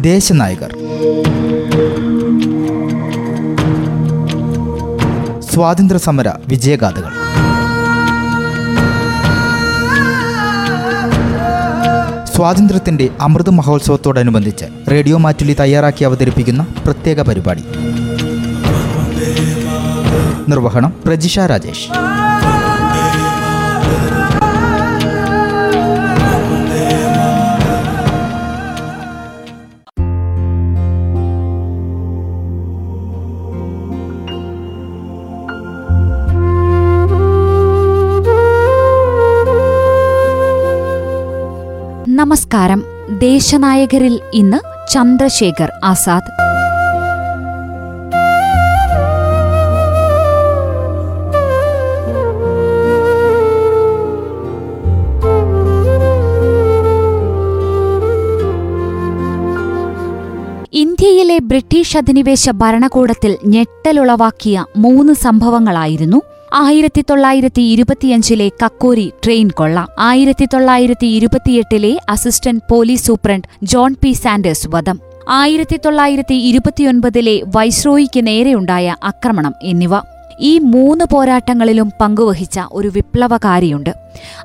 ദേശനായകർ. സ്വാതന്ത്ര്യ സമര വിജയഗാഥകൾ. സ്വാതന്ത്ര്യത്തിന്റെ അമൃത മഹോത്സവത്തോടനുബന്ധിച്ച് റേഡിയോ മാറ്റുലി തയ്യാറാക്കി അവതരിപ്പിക്കുന്ന പ്രത്യേക പരിപാടി. നിർവഹണം പ്രജിഷ രാജേഷ്. നമസ്കാരം. ദേശനായകരിൽ ഇന്ന് ചന്ദ്രശേഖർ ആസാദ്. ഇന്ത്യയിലെ ബ്രിട്ടീഷ് അധിനിവേശ ഭരണകൂടത്തിൽ ഞെട്ടലുളവാക്കിയ മൂന്ന് സംഭവങ്ങളായിരുന്നു ആയിരത്തി തൊള്ളായിരത്തി ഇരുപത്തിയഞ്ചിലെ കക്കോരി ട്രെയിൻ കൊള്ള. ആയിരത്തി തൊള്ളായിരത്തി ഇരുപത്തിയെട്ടിലെ assistant police superintendent John P Saunders വധം. ആയിരത്തി തൊള്ളായിരത്തി ഇരുപത്തിയൊൻപതിലെ വൈസ്രോയിക്ക് നേരെയുണ്ടായ ആക്രമണം എന്നിവ. ഈ മൂന്ന് പോരാട്ടങ്ങളിലും പങ്കുവഹിച്ച ഒരു വിപ്ലവകാരിയുണ്ട്.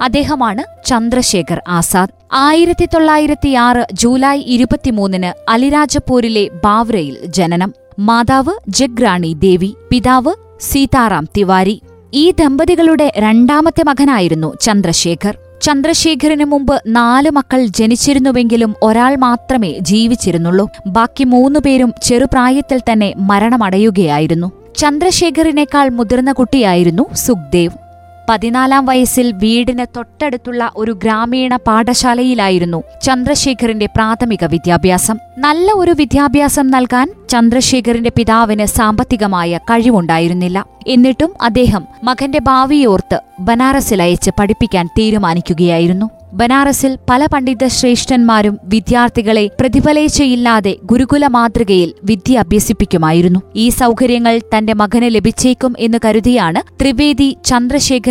അദ്ദേഹമാണ് ചന്ദ്രശേഖർ ആസാദ്. ആയിരത്തി തൊള്ളായിരത്തി ആറ് ജൂലൈ ഇരുപത്തിമൂന്നിന് അലിരാജപൂരിലെ ബാവ്രയിൽ ജനനം. മാതാവ് ജഗ്രാണി ദേവി പിതാവ് സീതാറാം തിവാരി. ഈ ദമ്പതികളുടെ രണ്ടാമത്തെ മകനായിരുന്നു ചന്ദ്രശേഖർ. ചന്ദ്രശേഖറിനു മുമ്പ് നാല് മക്കൾ ജനിച്ചിരുന്നുവെങ്കിലും ഒരാൾ മാത്രമേ ജീവിച്ചിരുന്നുള്ളൂ. ബാക്കി മൂന്നു പേരും ചെറുപ്രായത്തിൽ തന്നെ മരണമടയുകയായിരുന്നു. ചന്ദ്രശേഖറിനേക്കാൾ മുതിർന്ന കുട്ടിയായിരുന്നു സുഖ്ദേവ്. പതിനാലാം വയസ്സിൽ വീടിന് തൊട്ടടുത്തുള്ള ഒരു ഗ്രാമീണ പാഠശാലയിലായിരുന്നു ചന്ദ്രശേഖറിന്റെ പ്രാഥമിക വിദ്യാഭ്യാസം. നല്ല ഒരു വിദ്യാഭ്യാസം നൽകാൻ ചന്ദ്രശേഖറിന്റെ പിതാവിന് സാമ്പത്തികമായ കഴിവുണ്ടായിരുന്നില്ല. എന്നിട്ടും അദ്ദേഹം മകന്റെ ഭാവിയോർത്ത് ബനാറസിൽ അയച്ച് പഠിപ്പിക്കാൻ തീരുമാനിക്കുകയായിരുന്നു. ബനാറസിൽ പല പണ്ഡിത ശ്രേഷ്ഠന്മാരും വിദ്യാർത്ഥികളെ പ്രതിഫലേച്ഛയില്ലാതെ ഗുരുകുല മാതൃകയിൽ വിദ്യ അഭ്യസിപ്പിക്കുമായിരുന്നു ഈ സൗകര്യങ്ങൾ തന്റെ മകന് ലഭിച്ചേക്കും എന്ന് കരുതിയാണ് ത്രിവേദി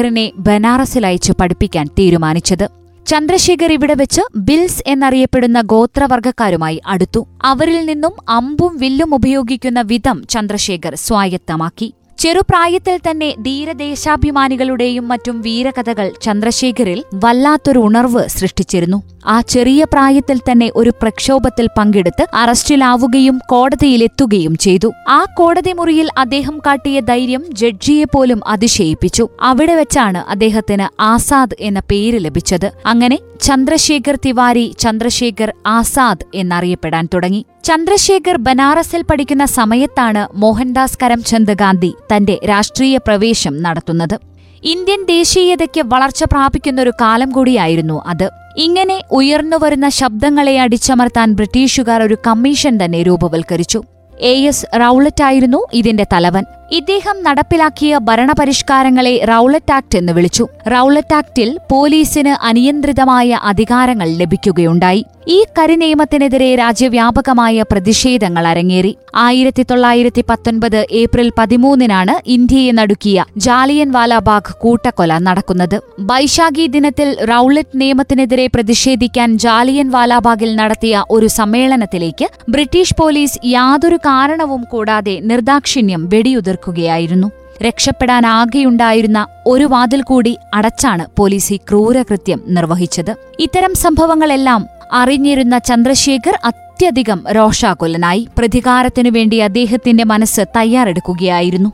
ചന്ദ്രശേഖരനെ ബനാറസിൽ അയച്ചു പഠിപ്പിക്കാൻ തീരുമാനിച്ചത്. ചന്ദ്രശേഖർ ഇവിടെ വെച്ച് ബിൽസ് എന്നറിയപ്പെടുന്ന ഗോത്രവർഗക്കാരുമായി അടുത്തു. അവരിൽ നിന്നും അമ്പും വില്ലും ഉപയോഗിക്കുന്ന വിധം ചന്ദ്രശേഖർ സ്വായത്തമാക്കി. ചെറുപ്രായത്തിൽ തന്നെ ധീരദേശാഭിമാനികളുടെയും മറ്റും വീരകഥകൾ ചന്ദ്രശേഖരിൽ വല്ലാത്തൊരു ഉണർവ് സൃഷ്ടിച്ചിരുന്നു. ആ ചെറിയ പ്രായത്തിൽ തന്നെ ഒരു പ്രക്ഷോഭത്തിൽ പങ്കെടുത്ത് അറസ്റ്റിലാവുകയും കോടതിയിലെത്തുകയും ചെയ്തു. ആ കോടതി മുറിയിൽ അദ്ദേഹം കാട്ടിയ ധൈര്യം ജഡ്ജിയെ പോലും അതിശയിപ്പിച്ചു. അവിടെ വെച്ചാണ് അദ്ദേഹത്തിന് ആസാദ് എന്ന പേര് ലഭിച്ചത്. അങ്ങനെ ചന്ദ്രശേഖർ തിവാരി ചന്ദ്രശേഖർ ആസാദ് എന്നറിയപ്പെടാൻ തുടങ്ങി. ചന്ദ്രശേഖർ ബനാറസിൽ പഠിക്കുന്ന സമയത്താണ് മോഹൻദാസ് കരംചന്ദ് ഗാന്ധി തന്റെ രാഷ്ട്രീയ പ്രവേശം നടത്തുന്നത്. ഇന്ത്യൻ ദേശീയതയ്ക്ക് വളർച്ച പ്രാപിക്കുന്നൊരു കാലം കൂടിയായിരുന്നു അത്. ഇങ്ങനെ ഉയർന്നുവരുന്ന ശബ്ദങ്ങളെ അടിച്ചമർത്താൻ ബ്രിട്ടീഷുകാർ ഒരു കമ്മീഷൻ തന്നെ രൂപവൽക്കരിച്ചു. എ എസ് റൌളറ്റായിരുന്നു ഇതിന്റെ തലവൻ. ഇദ്ദേഹം നടപ്പിലാക്കിയ ഭരണപരിഷ്കാരങ്ങളെ റൌളറ്റ് ആക്ട് എന്ന് വിളിച്ചു. റൌളറ്റ് ആക്ടിൽ പോലീസിന് അനിയന്ത്രിതമായ അധികാരങ്ങൾ ലഭിക്കുകയുണ്ടായി. ഈ കരിനിയമത്തിനെതിരെ രാജ്യവ്യാപകമായ പ്രതിഷേധങ്ങൾ അരങ്ങേറി. ആയിരത്തി തൊള്ളായിരത്തി പത്തൊൻപത് ഏപ്രിൽ പതിമൂന്നിനാണ് ഇന്ത്യയെ നടുക്കിയ ജാലിയൻ വാലാബാഗ് കൂട്ടക്കൊല നടക്കുന്നത്. ബൈശാഖി ദിനത്തിൽ റൌളറ്റ് നിയമത്തിനെതിരെ പ്രതിഷേധിക്കാൻ ജാലിയൻ വാലാബാഗിൽ നടത്തിയ ഒരു സമ്മേളനത്തിലേക്ക് ബ്രിട്ടീഷ് പോലീസ് യാതൊരു കാരണവും കൂടാതെ നിർദാക്ഷിണ്യം വെടിയുതിർക്കുകയായിരുന്നു. രക്ഷപ്പെടാനാകെയുണ്ടായിരുന്ന ഒരു വാതിൽ കൂടി അടച്ചാണ് പോലീസ് ഈ ക്രൂരകൃത്യം നിർവഹിച്ചത്. ഇത്തരം സംഭവങ്ങളെല്ലാം അറിഞ്ഞിരുന്ന ചന്ദ്രശേഖർ അത്യധികം രോഷാകുലനായി പ്രതികാരത്തിനു വേണ്ടി അദ്ദേഹത്തിന്റെ മനസ്സ് തയ്യാറെടുക്കുകയായിരുന്നു.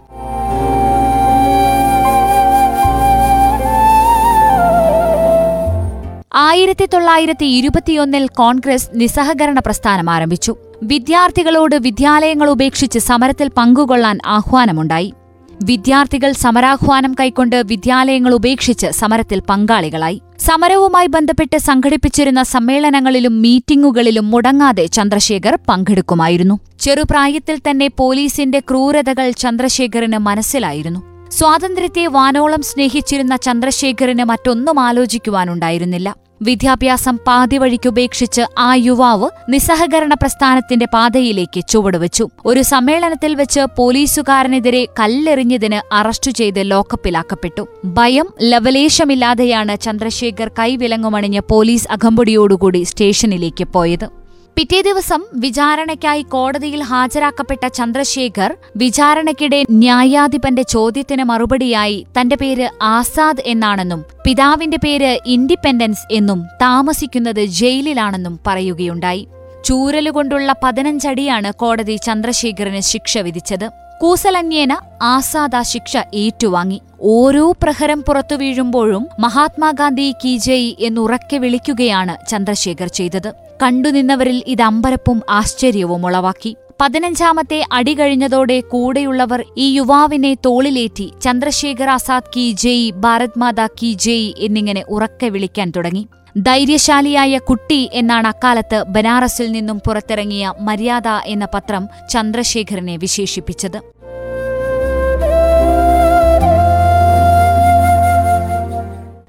ആയിരത്തി തൊള്ളായിരത്തി ഇരുപത്തിയൊന്നിൽ കോൺഗ്രസ് നിസ്സഹകരണ പ്രസ്ഥാനം ആരംഭിച്ചു. വിദ്യാർത്ഥികളോട് വിദ്യാലയങ്ങൾ ഉപേക്ഷിച്ച് സമരത്തിൽ പങ്കുകൊള്ളാൻ ആഹ്വാനമുണ്ടായി. വിദ്യാർത്ഥികൾ സമരാഹ്വാനം കൈക്കൊണ്ട് വിദ്യാലയങ്ങൾ ഉപേക്ഷിച്ച് സമരത്തിൽ പങ്കാളികളായി. സമരവുമായി ബന്ധപ്പെട്ട് സംഘടിപ്പിച്ചിരുന്ന സമ്മേളനങ്ങളിലും മീറ്റിംഗുകളിലും മുടങ്ങാതെ ചന്ദ്രശേഖർ പങ്കെടുക്കുമായിരുന്നു. ചെറുപ്രായത്തിൽ തന്നെ പോലീസിന്റെ ക്രൂരതകൾ ചന്ദ്രശേഖറിന് മനസ്സിലായിരുന്നു. സ്വാതന്ത്ര്യത്തെ വാനോളം സ്നേഹിച്ചിരുന്ന ചന്ദ്രശേഖറിന് മറ്റൊന്നും ആലോചിക്കുവാനുണ്ടായിരുന്നില്ല. വിദ്യാഭ്യാസം പാതിവഴിക്ക് ഉപേക്ഷിച്ച് ആ യുവാവ് നിസ്സഹകരണ പ്രസ്ഥാനത്തിന്റെ പാതയിലേക്ക് ചുവടുവെച്ചു. ഒരു സമ്മേളനത്തിൽ വെച്ച് പോലീസുകാരനെതിരെ കല്ലെറിഞ്ഞതിന് അറസ്റ്റു ചെയ്ത് ലോക്കപ്പിലാക്കപ്പെട്ടു. ഭയം ലവലേശമില്ലാതെയാണ് ചന്ദ്രശേഖർ കൈവിലങ്ങുമണിഞ്ഞ് പോലീസ് അകമ്പടിയോടുകൂടി സ്റ്റേഷനിലേക്ക് പോയത്. പിറ്റേ ദിവസം വിചാരണയ്ക്കായി കോടതിയിൽ ഹാജരാക്കപ്പെട്ട ചന്ദ്രശേഖർ വിചാരണയ്ക്കിടെ ന്യായാധിപന്റെ ചോദ്യത്തിന് മറുപടിയായി തന്റെ പേര് ആസാദ് എന്നാണെന്നും പിതാവിന്റെ പേര് ഇൻഡിപെൻഡൻസ് എന്നും താമസിക്കുന്നത് ജയിലിലാണെന്നും പറയുകയുണ്ടായി. ചൂരലുകൊണ്ടുള്ള പതിനഞ്ചടിയാണ് കോടതി ചന്ദ്രശേഖരന് ശിക്ഷ വിധിച്ചത്. കൂസലന്യേന ആസാദ ശിക്ഷ ഏറ്റുവാങ്ങി. ഓരോ പ്രഹരം പുറത്തു വീഴുമ്പോഴും മഹാത്മാഗാന്ധി കി ജയ് എന്നുറക്കെ വിളിക്കുകയാണ് ചന്ദ്രശേഖർ ചെയ്തത്. കണ്ടുനിന്നവരിൽ ഇത് അമ്പരപ്പും ആശ്ചര്യവും ഉളവാക്കി. പതിനഞ്ചാമത്തെ അടി കഴിഞ്ഞതോടെ കൂടെയുള്ളവർ ഈ യുവാവിനെ തോളിലേറ്റി ചന്ദ്രശേഖർ ആസാദ് കി ജയ് ഭാരത് മാതാ കി ജയ് എന്നിങ്ങനെ ഉറക്കെ വിളിക്കാൻ തുടങ്ങി. ധൈര്യശാലിയായ കുട്ടി എന്നാണ് അക്കാലത്ത് ബനാറസിൽ നിന്നും പുറത്തിറങ്ങിയ മര്യാദ എന്ന പത്രം ചന്ദ്രശേഖരനെ വിശേഷിപ്പിച്ചത്.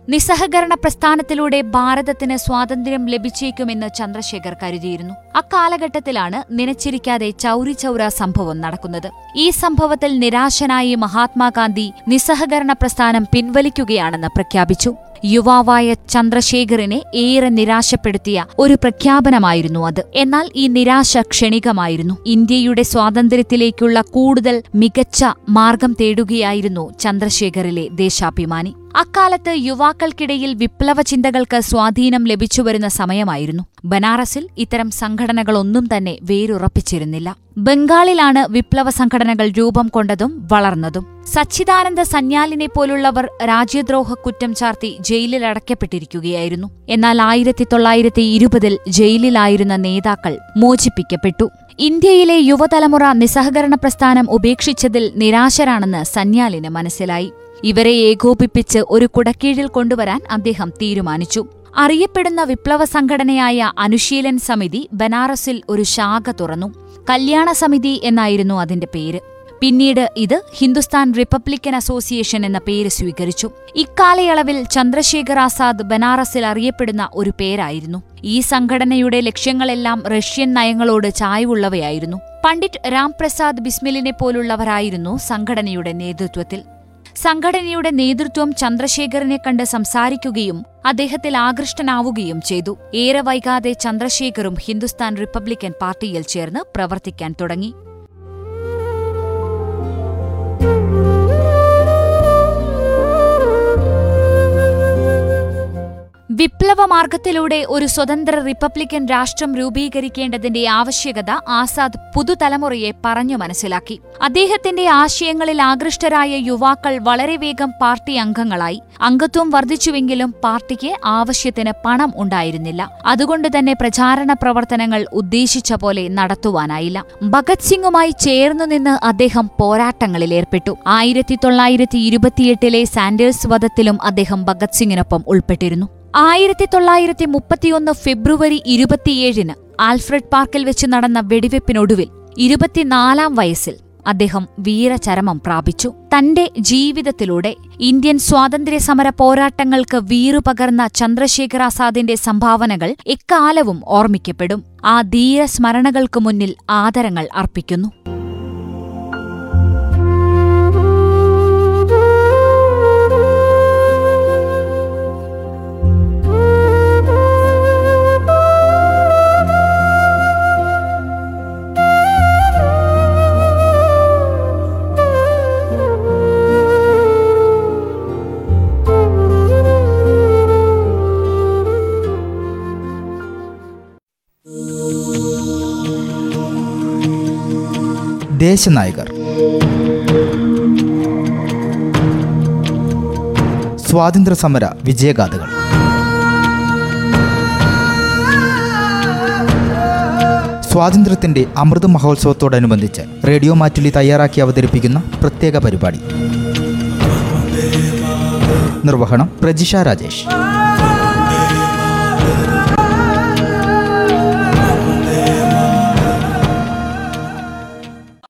നിസ്സഹകരണ പ്രസ്ഥാനത്തിലൂടെ ഭാരതത്തിന് സ്വാതന്ത്ര്യം ലഭിച്ചേക്കുമെന്ന് ചന്ദ്രശേഖർ കരുതിയിരുന്നു. അക്കാലഘട്ടത്തിലാണ് നനച്ചിരിക്കാതെ ചൌരി ചൌര സംഭവം നടക്കുന്നത്. ഈ സംഭവത്തിൽ നിരാശനായി മഹാത്മാഗാന്ധി നിസ്സഹകരണ പ്രസ്ഥാനം പിൻവലിക്കുകയാണെന്ന് പ്രഖ്യാപിച്ചു. യുവാവായ ചന്ദ്രശേഖറിനെ ഏറെ നിരാശപ്പെടുത്തിയ ഒരു പ്രഖ്യാപനമായിരുന്നു അത്. എന്നാൽ ഈ നിരാശ ക്ഷണികമായിരുന്നു. ഇന്ത്യയുടെ സ്വാതന്ത്ര്യത്തിലേക്കുള്ള കൂടുതൽ മികച്ച മാർഗം തേടുകയായിരുന്നു ചന്ദ്രശേഖറിലെ ദേശാഭിമാനി. അക്കാലത്ത് യുവാക്കൾക്കിടയിൽ വിപ്ലവ ചിന്തകൾക്ക് സ്വാധീനം ലഭിച്ചുവരുന്ന സമയമായിരുന്നു. ബനാറസിൽ ഇത്തരം സംഘടനകളൊന്നും തന്നെ വേരുറപ്പിച്ചിരുന്നില്ല. ബംഗാളിലാണ് വിപ്ലവ സംഘടനകൾ രൂപം കൊണ്ടതും വളർന്നതും. സച്ചിദാനന്ദ സന്യാലിനെ പോലുള്ളവർ രാജ്യദ്രോഹ കുറ്റം ചാർത്തി ജയിലിൽ അടയ്ക്കപ്പെട്ടിരിക്കുകയായിരുന്നു. എന്നാൽ ആയിരത്തി തൊള്ളായിരത്തി ഇരുപതിൽ ജയിലിലായിരുന്ന നേതാക്കൾ മോചിപ്പിക്കപ്പെട്ടു. ഇന്ത്യയിലെ യുവതലമുറ നിസ്സഹകരണ പ്രസ്ഥാനം ഉപേക്ഷിച്ചതിൽ നിരാശരാണെന്ന് സന്യാലിന് മനസ്സിലായി. ഇവരെ ഏകോപിപ്പിച്ച് ഒരു കുടക്കീഴിൽ കൊണ്ടുവരാൻ അദ്ദേഹം തീരുമാനിച്ചു. അറിയപ്പെടുന്ന വിപ്ലവ സംഘടനയായ അനുശീലൻ സമിതി ബനാറസിൽ ഒരു ശാഖ തുറന്നു. കല്യാണ സമിതി എന്നായിരുന്നു അതിന്റെ പേര്. പിന്നീട് ഇത് ഹിന്ദുസ്ഥാൻ റിപ്പബ്ലിക്കൻ അസോസിയേഷൻ എന്ന പേര് സ്വീകരിച്ചു. ഇക്കാലയളവിൽ ചന്ദ്രശേഖർ ആസാദ് ബനാറസിൽ അറിയപ്പെടുന്ന ഒരു പേരായിരുന്നു. ഈ സംഘടനയുടെ ലക്ഷ്യങ്ങളെല്ലാം റഷ്യൻ നയങ്ങളോട് ചായവുള്ളവയായിരുന്നു. പണ്ഡിറ്റ് രാംപ്രസാദ് ബിസ്മിലിനെ പോലുള്ളവരായിരുന്നു സംഘടനയുടെ നേതൃത്വത്തിൽ. സംഘടനയുടെ നേതൃത്വം ചന്ദ്രശേഖരനെ കണ്ട് സംസാരിക്കുകയും അദ്ദേഹത്തിൽ ആകൃഷ്ടനാവുകയും ചെയ്തു. ഏറെ വൈകാതെ ചന്ദ്രശേഖറും ഹിന്ദുസ്ഥാൻ റിപ്പബ്ലിക്കൻ പാർട്ടിയിൽ ചേർന്ന് പ്രവർത്തിക്കാൻ തുടങ്ങി. വിപ്ലവ മാർഗത്തിലൂടെ ഒരു സ്വതന്ത്ര റിപ്പബ്ലിക്കൻ രാഷ്ട്രം രൂപീകരിക്കേണ്ടതിന്റെ ആവശ്യകത ആസാദ് പുതുതലമുറയെ പറഞ്ഞു മനസ്സിലാക്കി. അദ്ദേഹത്തിന്റെ ആശയങ്ങളിൽ ആകൃഷ്ടരായ യുവാക്കൾ വളരെ വേഗം പാർട്ടി അംഗങ്ങളായി. അംഗത്വം വർദ്ധിച്ചുവെങ്കിലും പാർട്ടിക്ക് ആവശ്യത്തിന് പണം ഉണ്ടായിരുന്നില്ല. അതുകൊണ്ട് തന്നെ പ്രചാരണ പ്രവർത്തനങ്ങൾ ഉദ്ദേശിച്ച പോലെ നടത്തുവാനായില്ല. ഭഗത് സിംഗുമായി ചേർന്നു നിന്ന് അദ്ദേഹം പോരാട്ടങ്ങളിൽ ഏർപ്പെട്ടു. ആയിരത്തി തൊള്ളായിരത്തി ഇരുപത്തിയെട്ടിലെ സാൻഡേഴ്സ് വധത്തിലും അദ്ദേഹം ഭഗത് സിംഗിനൊപ്പം ഉൾപ്പെട്ടിരുന്നു. ആയിരത്തി തൊള്ളായിരത്തി മുപ്പത്തിയൊന്ന് ഫെബ്രുവരി ഇരുപത്തിയേഴിന് ആൽഫ്രഡ് പാർക്കിൽ വെച്ച് നടന്ന വെടിവെപ്പിനൊടുവിൽ ഇരുപത്തിനാലാം വയസ്സിൽ അദ്ദേഹം വീരചരമം പ്രാപിച്ചു. തന്റെ ജീവിതത്തിലൂടെ ഇന്ത്യൻ സ്വാതന്ത്ര്യ സമര പോരാട്ടങ്ങൾക്ക് വീറുപകർന്ന ചന്ദ്രശേഖർ ആസാദിന്റെ സംഭാവനകൾ എക്കാലവും ഓർമ്മിക്കപ്പെടും. ആ ധീരസ്മരണകൾക്കു മുന്നിൽ ആദരങ്ങൾ അർപ്പിക്കുന്നു. ദേശനായകർ. സ്വാതന്ത്ര്യ സമര വിജയഗാഥകൾ. സ്വാതന്ത്ര്യത്തിന്റെ അമൃത മഹോത്സവത്തോടനുബന്ധിച്ച് റേഡിയോ മാറ്റുലി തയ്യാറാക്കി അവതരിപ്പിക്കുന്ന പ്രത്യേക പരിപാടി. നിർവഹണം പ്രജിഷ രാജേഷ്.